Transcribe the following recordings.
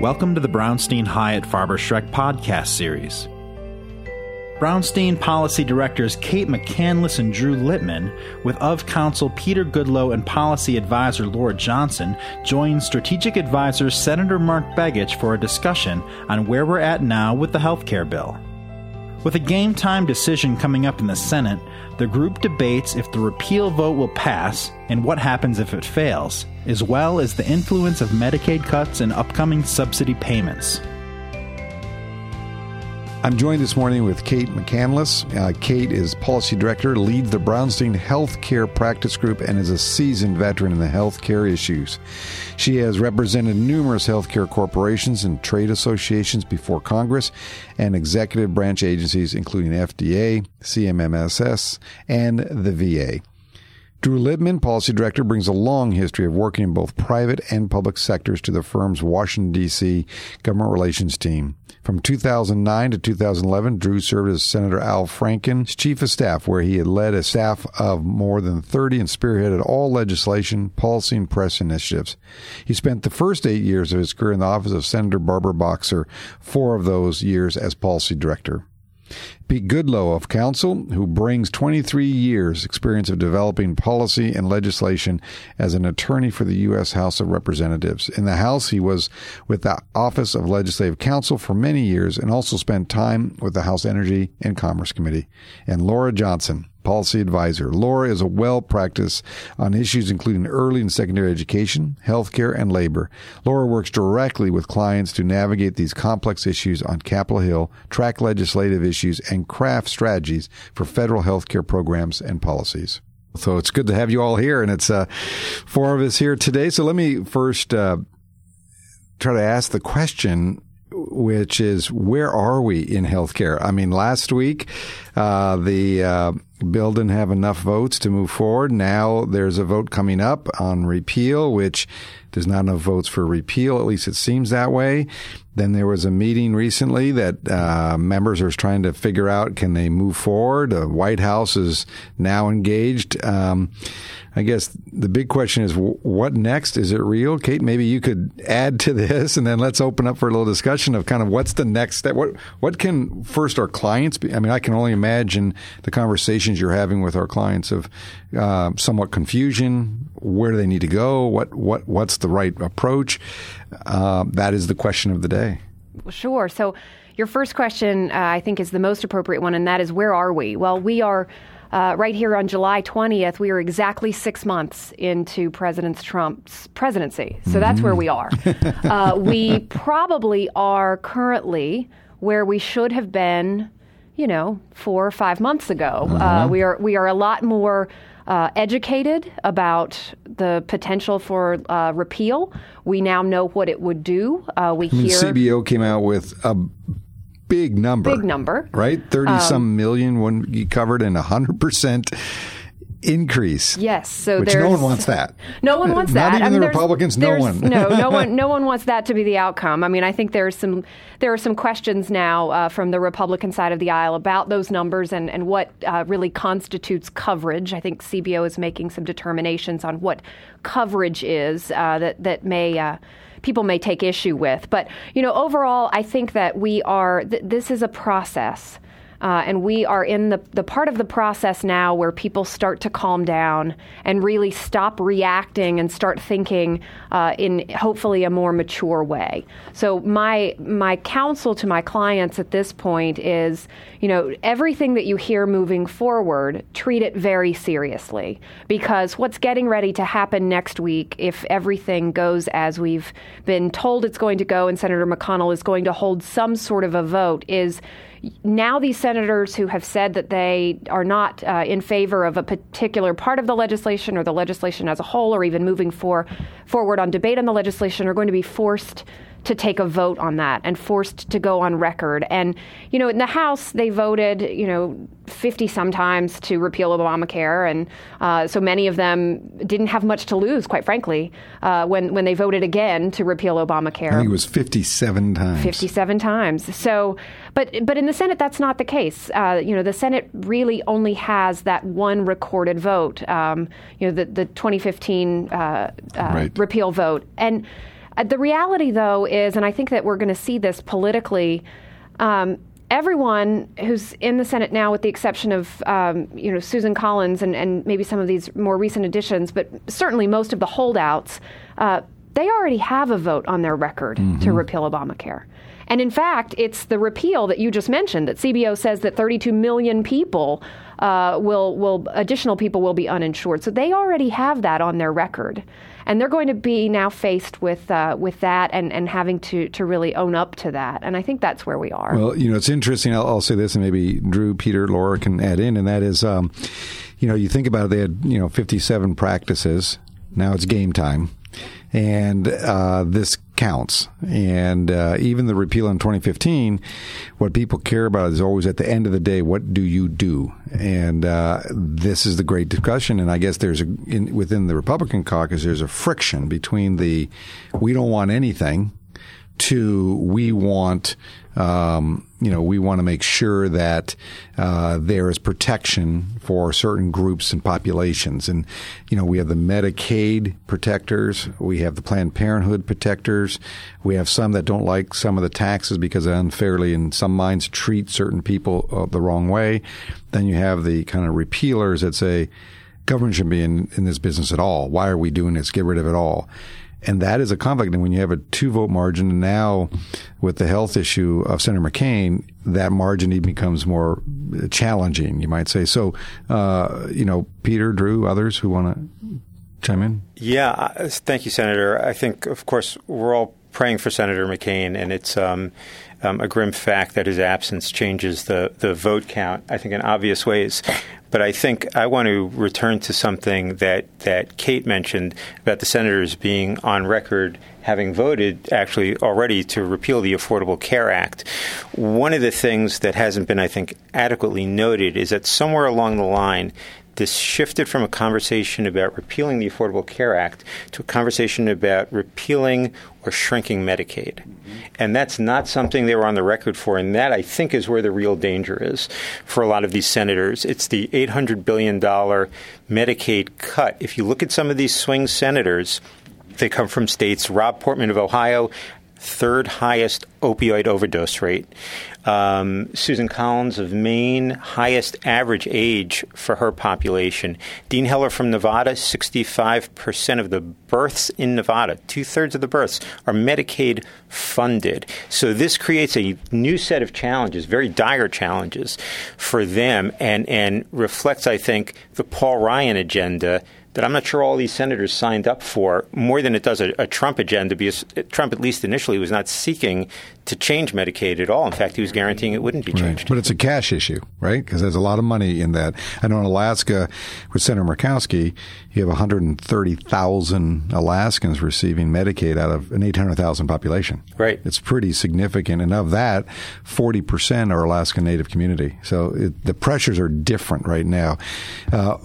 Welcome to the Brownstein Hyatt Farber Schreck podcast series. Brownstein policy directors Cate McCanless and Drew Littman, with of counsel Peter Goodloe and policy advisor Laura Johnson, join strategic advisor Senator Mark Begich for a discussion on where we're at now with the health care bill. With a game time decision coming up in the Senate, the group debates if the repeal vote will pass and what happens if it fails, as well as the influence of Medicaid cuts and upcoming subsidy payments. I'm joined this morning with Cate McCanless. Uh, Cate is policy director, leads the Brownstein Healthcare Practice Group, and is a seasoned veteran in the healthcare issues. She has represented numerous healthcare corporations and trade associations before Congress and executive branch agencies, including FDA, CMMSS, and the VA. Drew Littman, policy director, brings a long history of working in both private and public sectors to the firm's Washington, D.C. government relations team. From 2009 to 2011, Drew served as Senator Al Franken's chief of staff, where he had led a staff of more than 30 and spearheaded all legislation, policy, and press initiatives. He spent the first eight years of his career in the office of Senator Barbara Boxer, four of those years as policy director. Pete Goodloe of Counsel, who brings 23 years experience of developing policy and legislation as an attorney for the U.S. House of Representatives. In the House, he was with the Office of Legislative Counsel for many years and also spent time with the House Energy and Commerce Committee. And Laura Johnson, policy advisor. Laura is a well practiced on issues including early and secondary education, healthcare, and labor. Laura works directly with clients to navigate these complex issues on Capitol Hill, track legislative issues, and craft strategies for federal healthcare programs and policies. So it's good to have you all here, and it's uh, four of us here today. So let me first uh, try to ask the question which is where are we in healthcare? I mean, last week uh, the uh, bill didn't have enough votes to move forward. Now there's a vote coming up on repeal, which there's not enough votes for repeal. At least it seems that way. Then there was a meeting recently that uh, members are trying to figure out can they move forward. The White House is now engaged. Um, I guess the big question is what next? Is it real? Cate, maybe you could add to this and then let's open up for a little discussion of kind of what's the next step. What, what can first our clients be? I mean, I can only imagine the conversations you're having with our clients of uh, somewhat confusion. Where do they need to go? What, what, what's the right approach? Uh, that is the question of the day. Sure. So, your first question, uh, I think, is the most appropriate one, and that is where are we? Well, we are uh, right here on July 20th, we are exactly six months into President Trump's presidency. So mm-hmm. that's where we are. uh, we probably are currently where we should have been, you know, four or five months ago. Uh, uh-huh. we are we are a lot more. Uh, educated about the potential for uh, repeal. We now know what it would do. Uh, we I mean, hear CBO came out with a big number. Big number. Right? 30 um, some million when you covered and 100% increase. Yes, so which no one wants that. No one wants that. Not even I mean, the Republicans. No one. no, no one. No one wants that to be the outcome. I mean, I think there's some there are some questions now uh, from the Republican side of the aisle about those numbers and and what uh, really constitutes coverage. I think CBO is making some determinations on what coverage is uh, that that may uh, people may take issue with. But, you know, overall, I think that we are, th- this is a process. Uh, and we are in the, the part of the process now where people start to calm down and really stop reacting and start thinking uh, in hopefully a more mature way. So my my counsel to my clients at this point is, you know, everything that you hear moving forward, treat it very seriously because what's getting ready to happen next week, if everything goes as we've been told it's going to go, and Senator McConnell is going to hold some sort of a vote, is now these senators who have said that they are not uh, in favor of a particular part of the legislation or the legislation as a whole or even moving for, forward on debate on the legislation are going to be forced to take a vote on that and forced to go on record. And, you know, in the House, they voted, you know, 50 sometimes to repeal Obamacare. And uh, so many of them didn't have much to lose, quite frankly, uh, when, when they voted again to repeal Obamacare. I think it was 57 times. 57 times. So, but, but in the Senate, that's not the case. Uh, you know, the Senate really only has that one recorded vote, um, you know, the, the 2015 uh, uh, right. repeal vote. And the reality, though, is, and I think that we're going to see this politically. Um, everyone who's in the Senate now, with the exception of um, you know Susan Collins and, and maybe some of these more recent additions, but certainly most of the holdouts, uh, they already have a vote on their record mm-hmm. to repeal Obamacare. And in fact, it's the repeal that you just mentioned that CBO says that 32 million people uh, will will additional people will be uninsured. So they already have that on their record, and they're going to be now faced with uh, with that and, and having to to really own up to that. And I think that's where we are. Well, you know, it's interesting. I'll, I'll say this, and maybe Drew, Peter, Laura can add in, and that is, um, you know, you think about it, they had you know 57 practices. Now it's game time and uh, this counts. And uh, even the repeal in 2015, what people care about is always at the end of the day, what do you do? And uh, this is the great discussion. And I guess there's a in, within the Republican caucus, there's a friction between the we don't want anything to we want um, you know, we want to make sure that uh, there is protection for certain groups and populations. And, you know, we have the Medicaid protectors, we have the Planned Parenthood protectors, we have some that don't like some of the taxes because they unfairly, in some minds, treat certain people uh, the wrong way. Then you have the kind of repealers that say, government shouldn't be in, in this business at all. Why are we doing this? Get rid of it all and that is a conflict. And when you have a two vote margin, and now with the health issue of Senator McCain, that margin even becomes more challenging, you might say. So, uh, you know, Peter, Drew, others who want to chime in? Yeah, uh, thank you, Senator. I think, of course, we're all praying for Senator McCain, and it's um, um, a grim fact that his absence changes the, the vote count, I think, in obvious ways. But I think I want to return to something that, that Cate mentioned about the senators being on record having voted actually already to repeal the Affordable Care Act. One of the things that hasn't been, I think, adequately noted is that somewhere along the line, this shifted from a conversation about repealing the Affordable Care Act to a conversation about repealing or shrinking Medicaid. Mm-hmm. And that's not something they were on the record for. And that, I think, is where the real danger is for a lot of these senators. It's the $800 billion Medicaid cut. If you look at some of these swing senators, they come from states. Rob Portman of Ohio third highest opioid overdose rate. Um, Susan Collins of Maine, highest average age for her population. Dean Heller from Nevada, 65% of the births in Nevada, two thirds of the births, are Medicaid funded. So this creates a new set of challenges, very dire challenges for them, and, and reflects, I think, the Paul Ryan agenda that I'm not sure all these senators signed up for more than it does a, a Trump agenda because Trump, at least initially, was not seeking to change Medicaid at all. In fact, he was guaranteeing it wouldn't be changed. Right. But it's a cash issue, right? Because there's a lot of money in that. I know in Alaska, with Senator Murkowski, you have 130,000 Alaskans receiving Medicaid out of an 800,000 population. Right. It's pretty significant. And of that, 40% are Alaska Native community. So it, the pressures are different right now. Uh,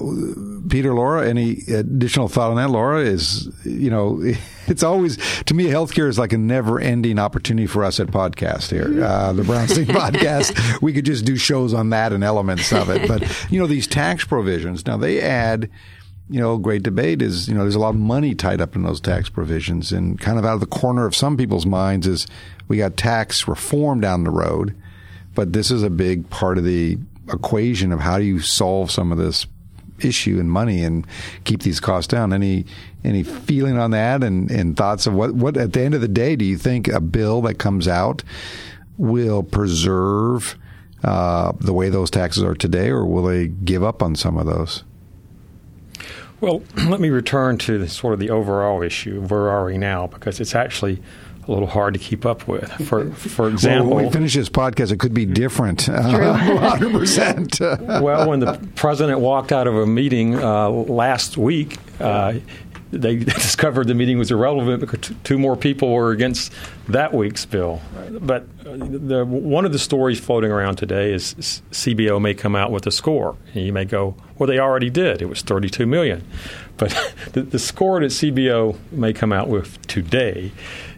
Peter, Laura, any additional thought on that? Laura is, you know, it's always to me healthcare is like a never-ending opportunity for us at podcast here, uh, the Brownstein podcast. We could just do shows on that and elements of it, but you know these tax provisions now they add. You know, great debate is you know there's a lot of money tied up in those tax provisions, and kind of out of the corner of some people's minds is we got tax reform down the road, but this is a big part of the equation of how do you solve some of this issue and money and keep these costs down. Any any feeling on that and, and thoughts of what what at the end of the day do you think a bill that comes out will preserve uh, the way those taxes are today, or will they give up on some of those? Well, let me return to the, sort of the overall issue. Where are we now? Because it's actually a little hard to keep up with. For for example, well, when we finish this podcast, it could be different. Hundred percent. well, when the president walked out of a meeting uh, last week. Uh, they discovered the meeting was irrelevant because two more people were against that week's bill. Right. But uh, the, one of the stories floating around today is CBO may come out with a score. And you may go, well, they already did. It was 32 million. But the, the score that CBO may come out with today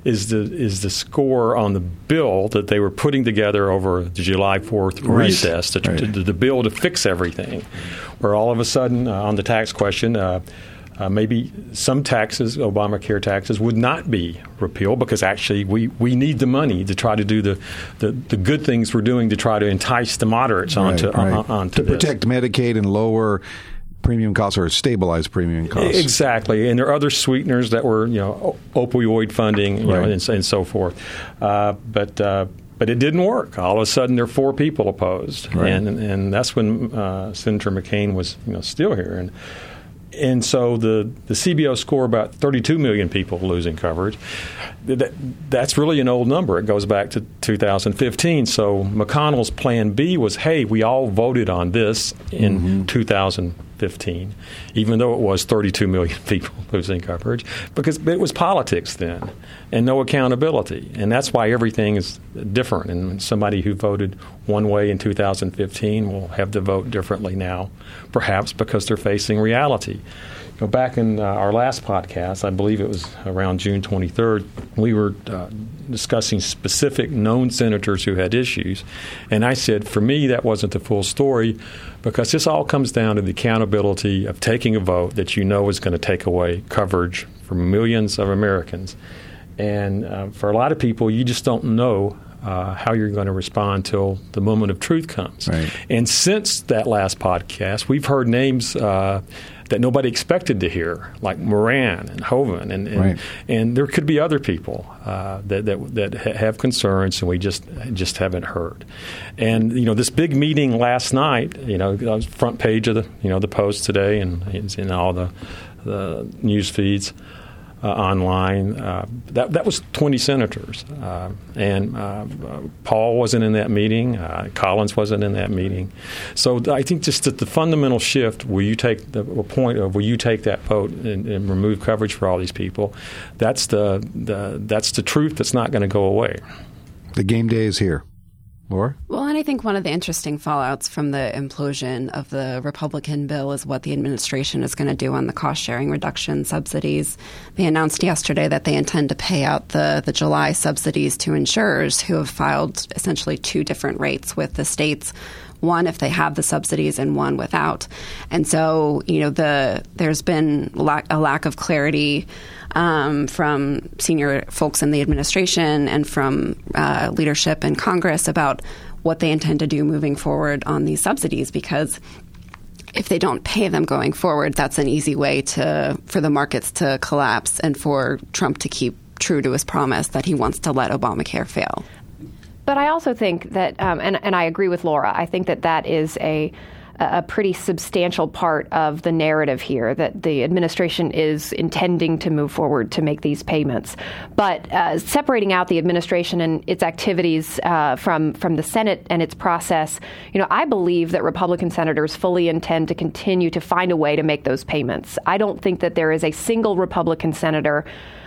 is the is the score on the bill that they were putting together over the July 4th right. recess, the, right. to, the bill to fix everything, where all of a sudden uh, on the tax question. Uh, uh, maybe some taxes, Obamacare taxes, would not be repealed because actually we, we need the money to try to do the, the, the good things we're doing to try to entice the moderates onto, right. on, onto to this. protect Medicaid and lower premium costs or stabilized premium costs. Exactly, and there are other sweeteners that were, you know, opioid funding, you know, and, so- and so forth. Uh, but uh, but it didn't work. All of a sudden, there are four people opposed, Right. and and that's when uh, Senator McCain was, you know, still here, and and so the the CBO score about 32 million people losing coverage. That, that's really an old number. It goes back to 2015. So McConnell's plan B was, hey, we all voted on this in 2015, even though it was 32 million people losing coverage, because it was politics then and no accountability. And that's why everything is different. And somebody who voted one way in 2015 will have to vote differently now, perhaps because they're facing reality. Know, back in uh, our last podcast, I believe it was around June 23rd, we were uh, discussing specific known senators who had issues. And I said, for me, that wasn't the full story because this all comes down to the accountability of taking a vote that you know is going to take away coverage from millions of Americans. And uh, for a lot of people, you just don't know uh, how you're going to respond till the moment of truth comes. Right. And since that last podcast, we've heard names uh, that nobody expected to hear, like Moran and Hoeven, and and, Right. and there could be other people uh, that that, that ha- have concerns, and we just just haven't heard. And you know, this big meeting last night, you know, front page of the you know the Post today, and in all the the news feeds online. Uh, that that was 20 senators, uh, and uh, uh, Paul wasn't in that meeting. Uh, Collins wasn't in that meeting. So I think just that the fundamental shift, where you take the point of where you take that vote and, and remove coverage for all these people, that's the, the that's the truth that's not going to go away. The game day is here. Well, and I think one of the interesting fallouts from the implosion of the Republican bill is what the administration is going to do on the cost sharing reduction subsidies. They announced yesterday that they intend to pay out the, the July subsidies to insurers who have filed essentially two different rates with the states. One if they have the subsidies and one without, and so you know the there's been lack, a lack of clarity um, from senior folks in the administration and from uh, leadership in Congress about what they intend to do moving forward on these subsidies because if they don't pay them going forward, that's an easy way to for the markets to collapse and for Trump to keep true to his promise that he wants to let Obamacare fail. But I also think that, um, and, and I agree with Laura, I think that that is a, a pretty substantial part of the narrative here that the administration is intending to move forward to make these payments. But uh, separating out the administration and its activities uh, from, from the Senate and its process, you know, I believe that Republican senators fully intend to continue to find a way to make those payments. I don't think that there is a single Republican senator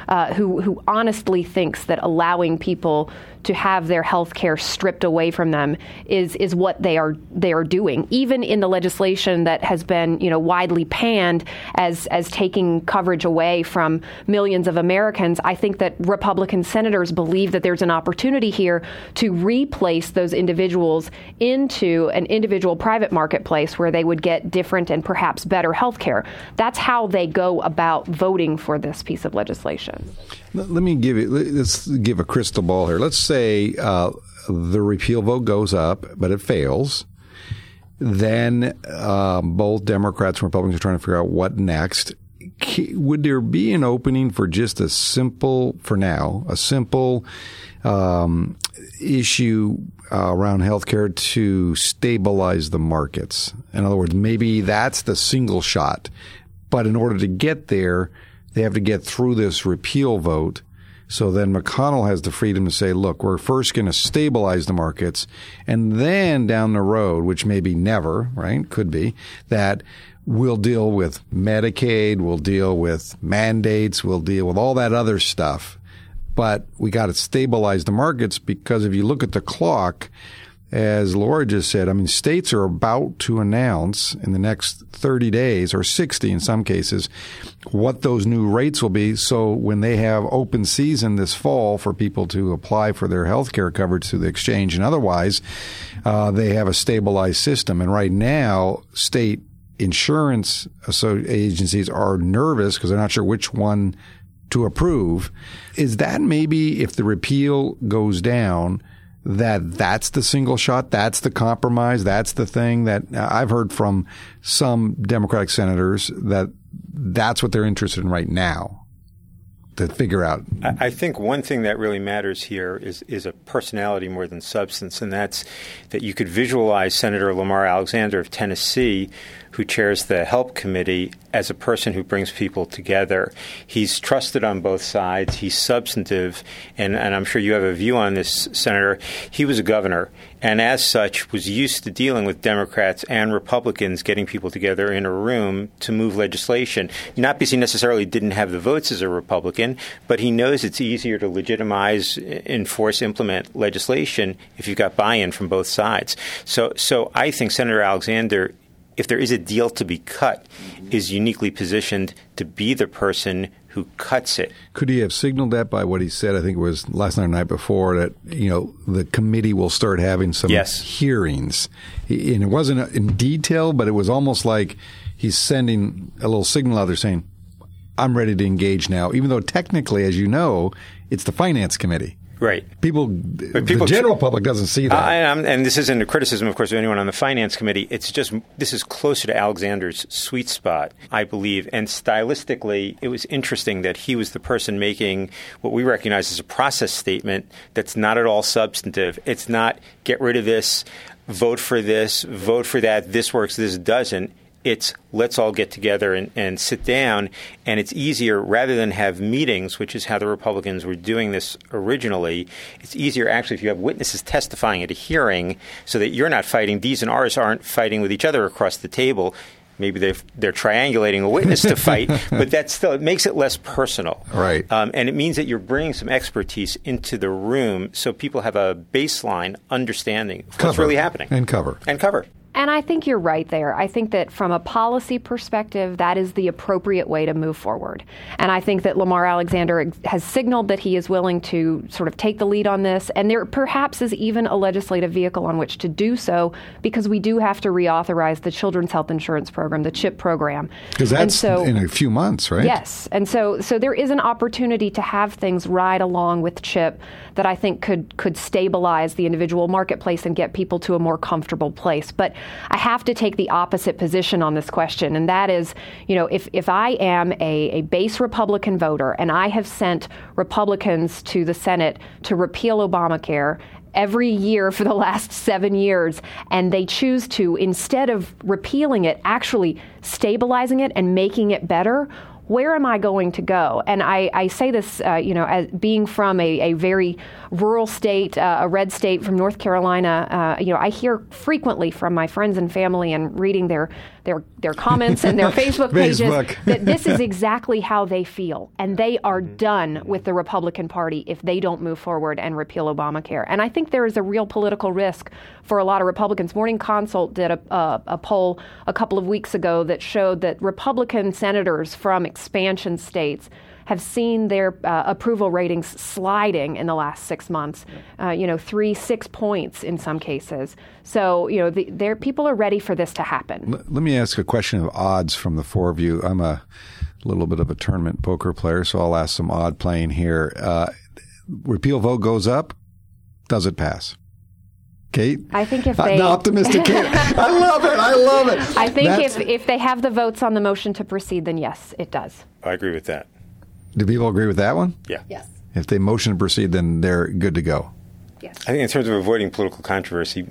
uh, who who honestly thinks that allowing people to have their health care stripped away from them is is what they are they are doing. Even in the legislation that has been you know widely panned as as taking coverage away from millions of Americans, I think that Republican senators believe that there's an opportunity here to replace those individuals into an individual private marketplace where they would get different and perhaps better health care. That's how they go about voting for this piece of legislation. Let me give you. Let's give a crystal ball here. Let's say uh, the repeal vote goes up, but it fails. Then uh, both Democrats and Republicans are trying to figure out what next. Would there be an opening for just a simple, for now, a simple um, issue uh, around healthcare to stabilize the markets? In other words, maybe that's the single shot. But in order to get there, they have to get through this repeal vote. So then McConnell has the freedom to say, look, we're first going to stabilize the markets. And then down the road, which maybe never, right? Could be that we'll deal with Medicaid, we'll deal with mandates, we'll deal with all that other stuff. But we got to stabilize the markets because if you look at the clock, as Laura just said, I mean, states are about to announce in the next 30 days or 60 in some cases what those new rates will be. So when they have open season this fall for people to apply for their health care coverage through the exchange and otherwise, uh, they have a stabilized system. And right now, state insurance agencies are nervous because they're not sure which one to approve. Is that maybe if the repeal goes down, that that's the single shot, that's the compromise, that's the thing that uh, I've heard from some Democratic senators that that's what they're interested in right now to figure out. I think one thing that really matters here is is a personality more than substance, and that's that you could visualize Senator Lamar Alexander of Tennessee who chairs the HELP committee, as a person who brings people together. He's trusted on both sides. He's substantive, and, and I'm sure you have a view on this, Senator. He was a governor, and as such, was used to dealing with Democrats and Republicans getting people together in a room to move legislation. Not because he necessarily didn't have the votes as a Republican, but he knows it's easier to legitimize, enforce, implement legislation if you've got buy-in from both sides. So, so I think Senator Alexander if there is a deal to be cut, mm-hmm. is uniquely positioned to be the person who cuts it. Could he have signaled that by what he said? I think it was last night or night before that you know the committee will start having some yes. hearings, and it wasn't in detail, but it was almost like he's sending a little signal out there saying, "I'm ready to engage now," even though technically, as you know, it's the finance committee. Right. People, but people, the general public doesn't see that. Uh, and this isn't a criticism, of course, of anyone on the finance committee. It's just this is closer to Alexander's sweet spot, I believe. And stylistically, it was interesting that he was the person making what we recognize as a process statement that's not at all substantive. It's not get rid of this, vote for this, vote for that, this works, this doesn't it's let's all get together and, and, sit down. And it's easier rather than have meetings, which is how the Republicans were doing this originally. It's easier actually if you have witnesses testifying at a hearing so that you're not fighting, these and ours aren't fighting with each other across the table. Maybe they're, they're triangulating a witness to fight, but that still it makes it less personal. Right. Um, and it means that you're bringing some expertise into the room so people have a baseline understanding of cover. what's really happening. And cover. And cover. And I think you're right there. I think that from a policy perspective, that is the appropriate way to move forward. And I think that Lamar Alexander has signaled that he is willing to sort of take the lead on this. And there perhaps is even a legislative vehicle on which to do so because we do have to reauthorize the Children's Health Insurance Program, the CHIP program. Because that's so, in a few months, right? Yes. And so, so there is an opportunity to have things ride along with CHIP that I think could, could stabilize the individual marketplace and get people to a more comfortable place. But I have to take the opposite position on this question, and that is, you know, if, if I am a, a base Republican voter and I have sent Republicans to the Senate to repeal Obamacare every year for the last seven years, and they choose to, instead of repealing it, actually stabilizing it and making it better, where am I going to go? And I, I say this, uh, you know, as being from a, a very rural state, uh, a red state from North Carolina, uh, you know, I hear frequently from my friends and family and reading their their their comments and their Facebook pages Facebook. that this is exactly how they feel, and they are done with the Republican Party if they don't move forward and repeal Obamacare. And I think there is a real political risk for a lot of Republicans. Morning Consult did a, a, a poll a couple of weeks ago that showed that Republican senators from expansion states have seen their uh, approval ratings sliding in the last six months. Uh, you know, three, six points in some cases. So you know, the, people are ready for this to happen. L- let me ask a question of odds from the four of you. I'm a little bit of a tournament poker player, so I'll ask some odd playing here. Uh, repeal vote goes up. Does it pass? Cate? I think if they. The optimistic Cate. I love it. I love it. I think if, if they have the votes on the motion to proceed, then yes, it does. I agree with that. Do people agree with that one? Yeah. Yes. If they motion to proceed, then they're good to go. Yes. I think in terms of avoiding political controversy,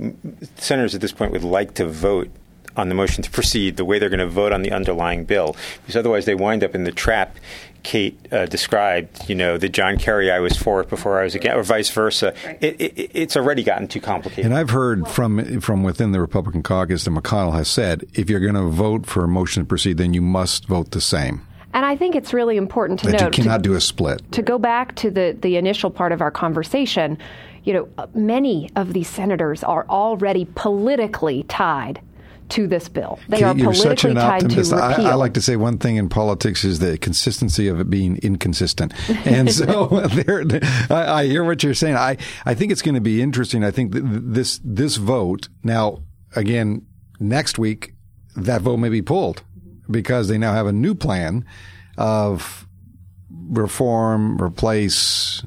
senators at this point would like to vote on the motion to proceed the way they're going to vote on the underlying bill, because otherwise they wind up in the trap Cate uh, described. You know, the John Kerry I was for it before I was against, or vice versa. Right. It, it, it's already gotten too complicated. And I've heard from from within the Republican caucus that McConnell has said, if you're going to vote for a motion to proceed, then you must vote the same. And I think it's really important to that note you cannot to, do a split. To go back to the the initial part of our conversation, you know, uh, many of these senators are already politically tied to this bill. They are You're politically tied optimist. to repeal. I, I, like to say one thing in politics is the consistency of it being inconsistent. And so there, I, I, hear what you're saying. I, I think it's going to be interesting. I think this this vote now again next week that vote may be pulled because they now have a new plan of reform, replace,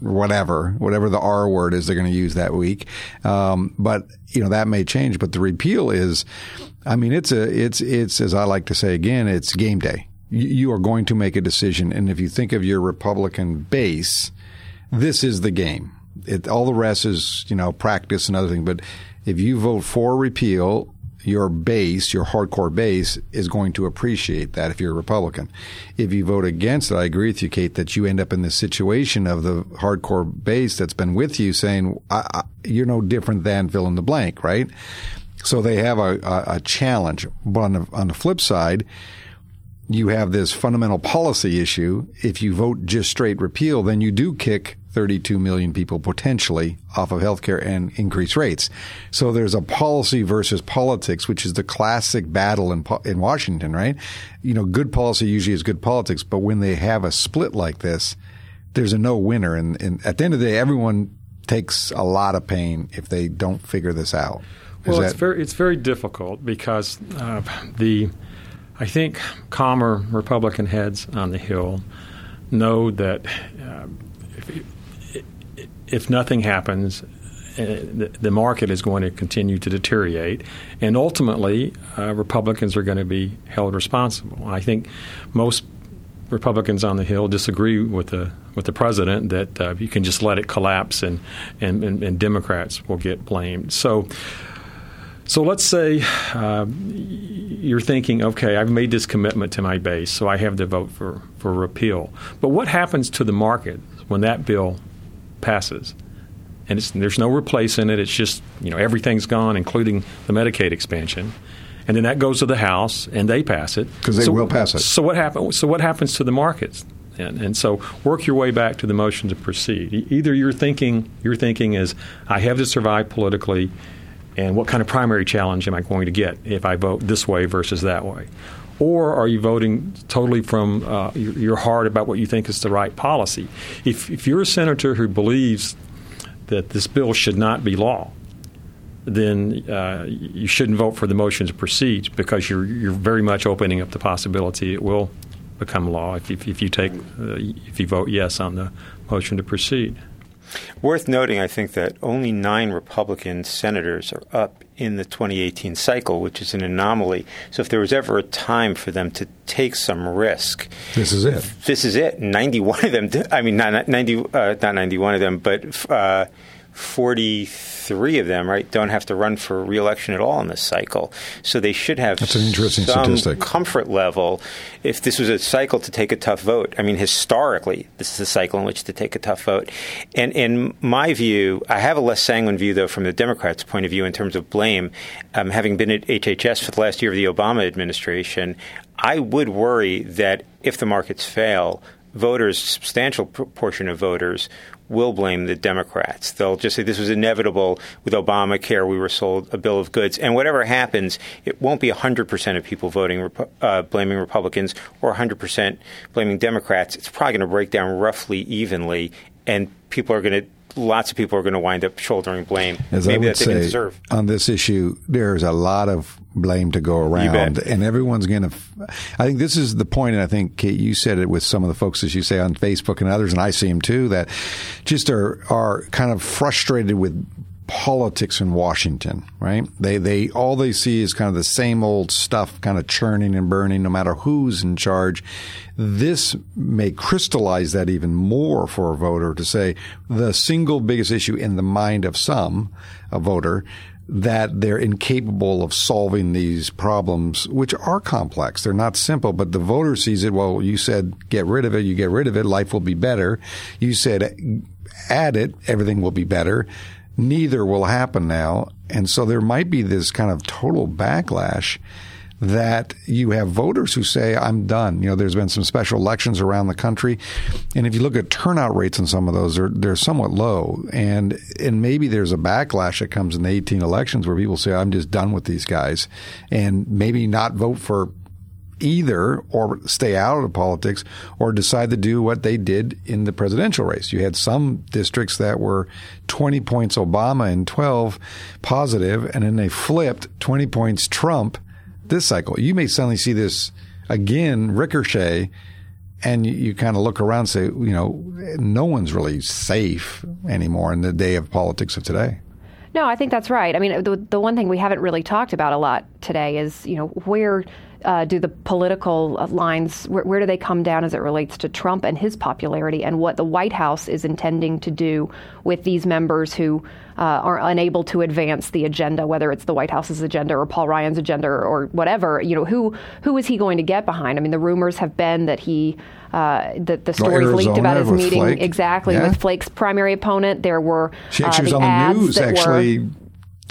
whatever, whatever the R word is they're going to use that week. Um, but you know that may change. But the repeal is, I mean, it's a, it's, it's as I like to say again, it's game day. You, are going to make a decision, and if you think of your Republican base, this is the game. It, all the rest is you know practice and other things. But if you vote for repeal your base, your hardcore base, is going to appreciate that if you're a Republican. If you vote against it, I agree with you, Cate, that you end up in this situation of the hardcore base that's been with you saying, I, I, you're no different than fill in the blank, right? So they have a, a, a challenge. But on the, on the flip side, you have this fundamental policy issue. If you vote just straight repeal, then you do kick 32 million people potentially off of healthcare and increase rates. So there's a policy versus politics, which is the classic battle in, in Washington, right? You know, good policy usually is good politics, but when they have a split like this, there's a no winner. And, and at the end of the day, everyone takes a lot of pain if they don't figure this out. Is well, that- it's very it's very difficult because uh, the I think calmer Republican heads on the Hill know that uh, if, if nothing happens, uh, the market is going to continue to deteriorate, and ultimately, uh, Republicans are going to be held responsible. I think most Republicans on the Hill disagree with the with the president that uh, you can just let it collapse and, and, and, and Democrats will get blamed. So. So let's say uh, you're thinking, okay, I've made this commitment to my base, so I have to vote for, for repeal. But what happens to the market when that bill passes. And there's no replacing it. It's just, you know, everything's gone, including the Medicaid expansion. And then that goes to the House, and they pass it. Because they so, will pass it. So what, happen, so what happens to the markets? And, and, so work your way back to the motion to proceed. Either you're thinking, your thinking is, I have to survive politically, and what kind of primary challenge am I going to get if I vote this way versus that way? Or are you voting totally from uh, your, your, heart about what you think is the right policy? If, if you're a senator who believes that this bill should not be law, then uh, you shouldn't vote for the motion to proceed because you're, you're very much opening up the possibility it will become law if, if, if you take uh, if you vote yes on the motion to proceed. Worth noting, I think, that only nine Republican senators are up in the 2018 cycle, which is an anomaly. So, if there was ever a time for them to take some risk, this is it. This is it. 91 of them, I mean, not, 90, uh, not 91 of them, but uh, 43 of them, right, don't have to run for reelection at all in this cycle. So they should have That's an interesting some statistic. comfort level if this was a cycle to take a tough vote. I mean, historically, this is a cycle in which to take a tough vote. And in my view, I have a less sanguine view, though, from the Democrats' point of view in terms of blame. Um, having been at HHS for the last year of the Obama administration, I would worry that if the markets fail, voters, substantial portion of voters, will blame the Democrats. They'll just say this was inevitable with Obamacare. We were sold a bill of goods, and whatever happens, it won't be 100% of people voting uh, blaming Republicans or 100% blaming Democrats. It's probably going to break down roughly evenly, and people are going to lots of people are going to wind up shouldering blame. As Maybe I would say, on this issue, there's a lot of blame to go around, and everyone's going to. I think this is the point, and I think Cate, you said it with some of the folks as you say on Facebook and others, and I see them too, that just are are kind of frustrated with politics in Washington, right? They they all they see is kind of the same old stuff kind of churning and burning no matter who's in charge. This may crystallize that even more for a voter to say the single biggest issue in the mind of some a voter that they're incapable of solving these problems, which are complex. They're not simple, but the voter sees it. Well, you said get rid of it. You get rid of it. Life will be better. You said add it. Everything will be better neither will happen now. And so there might be this kind of total backlash that you have voters who say, I'm done. You know, there's been some special elections around the country. And if you look at turnout rates in some of those, they're, they're somewhat low. And, and maybe there's a backlash that comes in the 18 elections where people say, I'm just done with these guys and maybe not vote for either or stay out of politics or decide to do what they did in the presidential race. You had some districts that were 20 points Obama and 12 positive, and then they flipped 20 points Trump this cycle. You may suddenly see this again ricochet and you, you kind of look around and say, you know, no one's really safe anymore in the day of politics of today. No, I think that's right. I mean, the, the one thing we haven't really talked about a lot today is, you know, where uh, do the political lines, where, where, do they come down as it relates to Trump and his popularity and what the White House is intending to do with these members who uh, are unable to advance the agenda, whether it's the White House's agenda or Paul Ryan's agenda or, whatever. You know, who who is he going to get behind? I mean, the rumors have been that he uh, the, the stories leaked about his meeting Flake. exactly yeah. with Flake's primary opponent. There were she, uh, she was the on the news that actually. Were,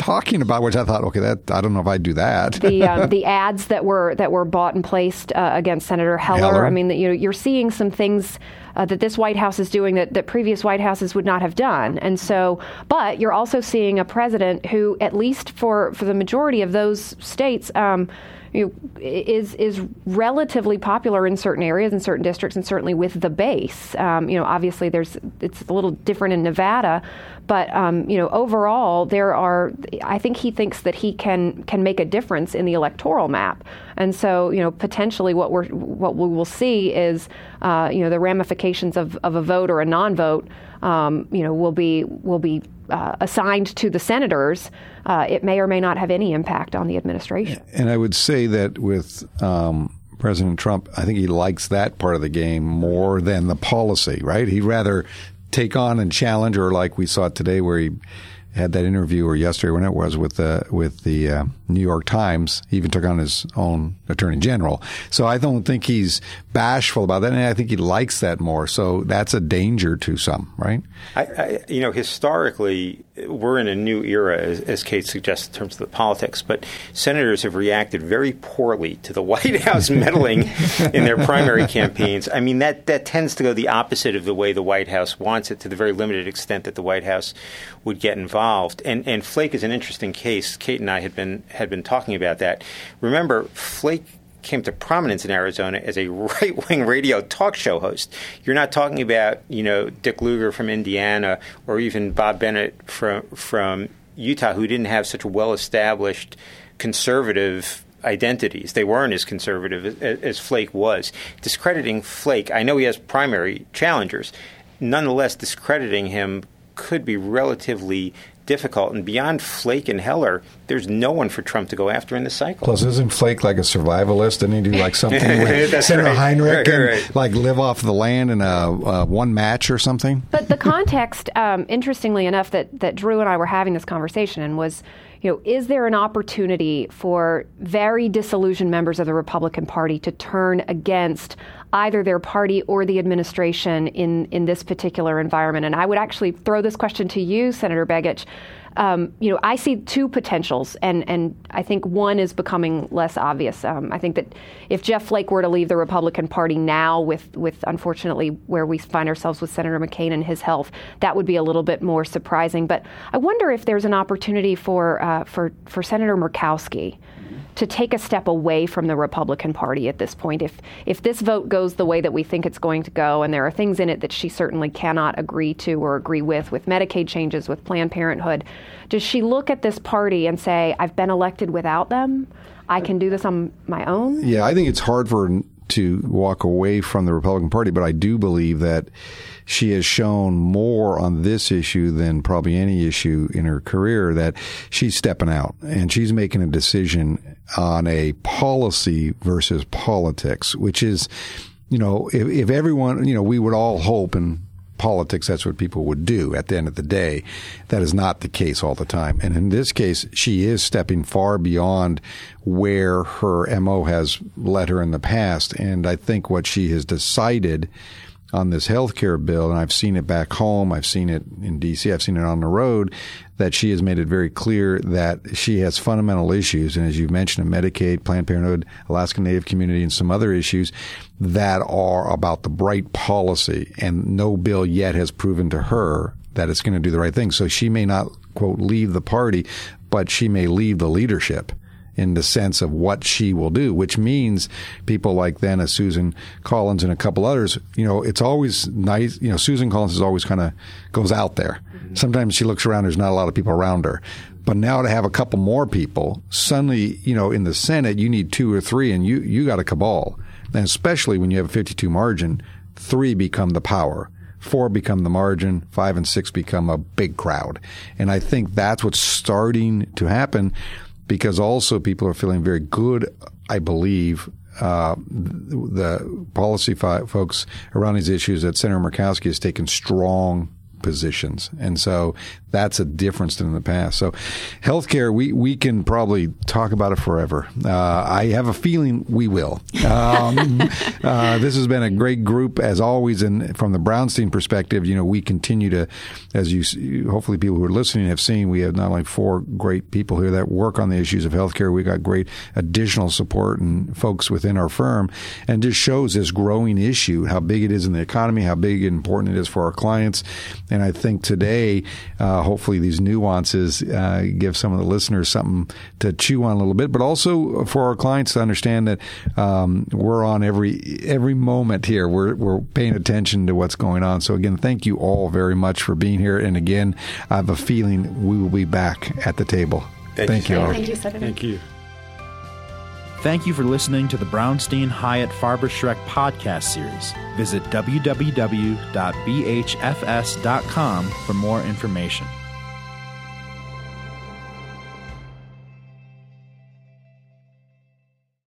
talking about which I thought, okay, that I don't know if I'd do that. the um, the ads that were that were bought and placed uh, against Senator Heller. Heller. I mean, you know, you're seeing some things. Uh, that this White House is doing that, that previous White Houses would not have done. And so, but you're also seeing a president who, at least for, for the majority of those states, um, you know, is is relatively popular in certain areas in certain districts and certainly with the base. Um, you know, obviously there's it's a little different in Nevada, but um, you know, overall there are. I think he thinks that he can can make a difference in the electoral map, and so you know, potentially what we're what we will see is uh, you know the ramifications of, of a vote or a non-vote. Um, you know, will be will be uh, assigned to the senators, uh, it may or may not have any impact on the administration. And I would say that with um, President Trump, I think he likes that part of the game more than the policy, right? He'd rather take on and challenge, or like we saw today, where he had that interview, or yesterday when it was with the with the uh, New York Times. He even took on his own attorney general. So I don't think he's bashful about that, and I think he likes that more. So that's a danger to some, right? I, I, you know, historically, we're in a new era, as, as, Cate suggests, in terms of the politics. But senators have reacted very poorly to the White House meddling in their primary campaigns. I mean, that that tends to go the opposite of the way the White House wants it, to the very limited extent that the White House would get involved. And and Flake is an interesting case. Cate and I had been had been talking about that. Remember, Flake came to prominence in Arizona as a right-wing radio talk show host. You're not talking about, you know, Dick Lugar from Indiana or even Bob Bennett from from Utah who didn't have such well-established conservative identities. They weren't as conservative as, as Flake was. Discrediting Flake, I know he has primary challengers. Nonetheless, discrediting him could be relatively difficult. And beyond Flake and Heller, there's no one for Trump to go after in the cycle. Plus, isn't Flake like a survivalist? Didn't he do like something with Senator right. Heinrich right, and right. like live off the land in a uh, one match or something? But the context, um, interestingly enough, that, that Drew and I were having this conversation and was, you know, is there an opportunity for very disillusioned members of the Republican Party to turn against either their party or the administration in, in this particular environment? And I would actually throw this question to you, Senator Begich. Um, you know, I see two potentials, and, and I think one is becoming less obvious. Um, I think that if Jeff Flake were to leave the Republican Party now, with, with unfortunately where we find ourselves with Senator McCain and his health, that would be a little bit more surprising. But I wonder if there's an opportunity for uh, for for Senator Murkowski to take a step away from the Republican Party at this point. If if this vote goes the way that we think it's going to go, and there are things in it that she certainly cannot agree to or agree with, with Medicaid changes, with Planned Parenthood, does she look at this party and say, "I've been elected without them. I can do this on my own"? Yeah, I think it's hard for to walk away from the Republican Party, but I do believe that she has shown more on this issue than probably any issue in her career that she's stepping out and she's making a decision on a policy versus politics, which is, you know, if, if everyone, you know, we would all hope and politics, that's what people would do at the end of the day. That is not the case all the time. And in this case, she is stepping far beyond where her MO has led her in the past. And I think what she has decided on this health care bill, and I've seen it back home, I've seen it in D.C., I've seen it on the road, that she has made it very clear that she has fundamental issues, and as you've mentioned, Medicaid, Planned Parenthood, Alaska Native community, and some other issues that are about the bright policy, and no bill yet has proven to her that it's going to do the right thing. So she may not, quote, leave the party, but she may leave the leadership in the sense of what she will do, which means people like then a Susan Collins and a couple others, you know, it's always nice. You know, Susan Collins is always kind of goes out there. Mm-hmm. Sometimes she looks around, there's not a lot of people around her. But now to have a couple more people, suddenly, you know, in the Senate, you need two or three, and you, you got a cabal. And especially when you have a 52 margin, three become the power. Four become the margin, five and six become a big crowd. And I think that's what's starting to happen because also people are feeling very good, I believe, uh, the policy folks around these issues that Senator Murkowski has taken strong positions. And so that's a difference than in the past. So healthcare, we, we can probably talk about it forever. Uh, I have a feeling we will. Um, uh, this has been a great group as always. And from the Brownstein perspective, you know, we continue to, as you, hopefully people who are listening have seen, we have not only four great people here that work on the issues of healthcare, we've got great additional support and folks within our firm and just shows this growing issue, how big it is in the economy, how big and important it is for our clients. And I think today, uh, hopefully, these nuances uh, give some of the listeners something to chew on a little bit, but also for our clients to understand that um, we're on every every moment here. We're we're paying attention to what's going on. So again, thank you all very much for being here. And again, I have a feeling we will be back at the table. Thank, thank you. you. Thank you, Senator. Thank you. Thank you for listening to the Brownstein Hyatt Farber Schreck podcast series. Visit www.bhfs.com for more information.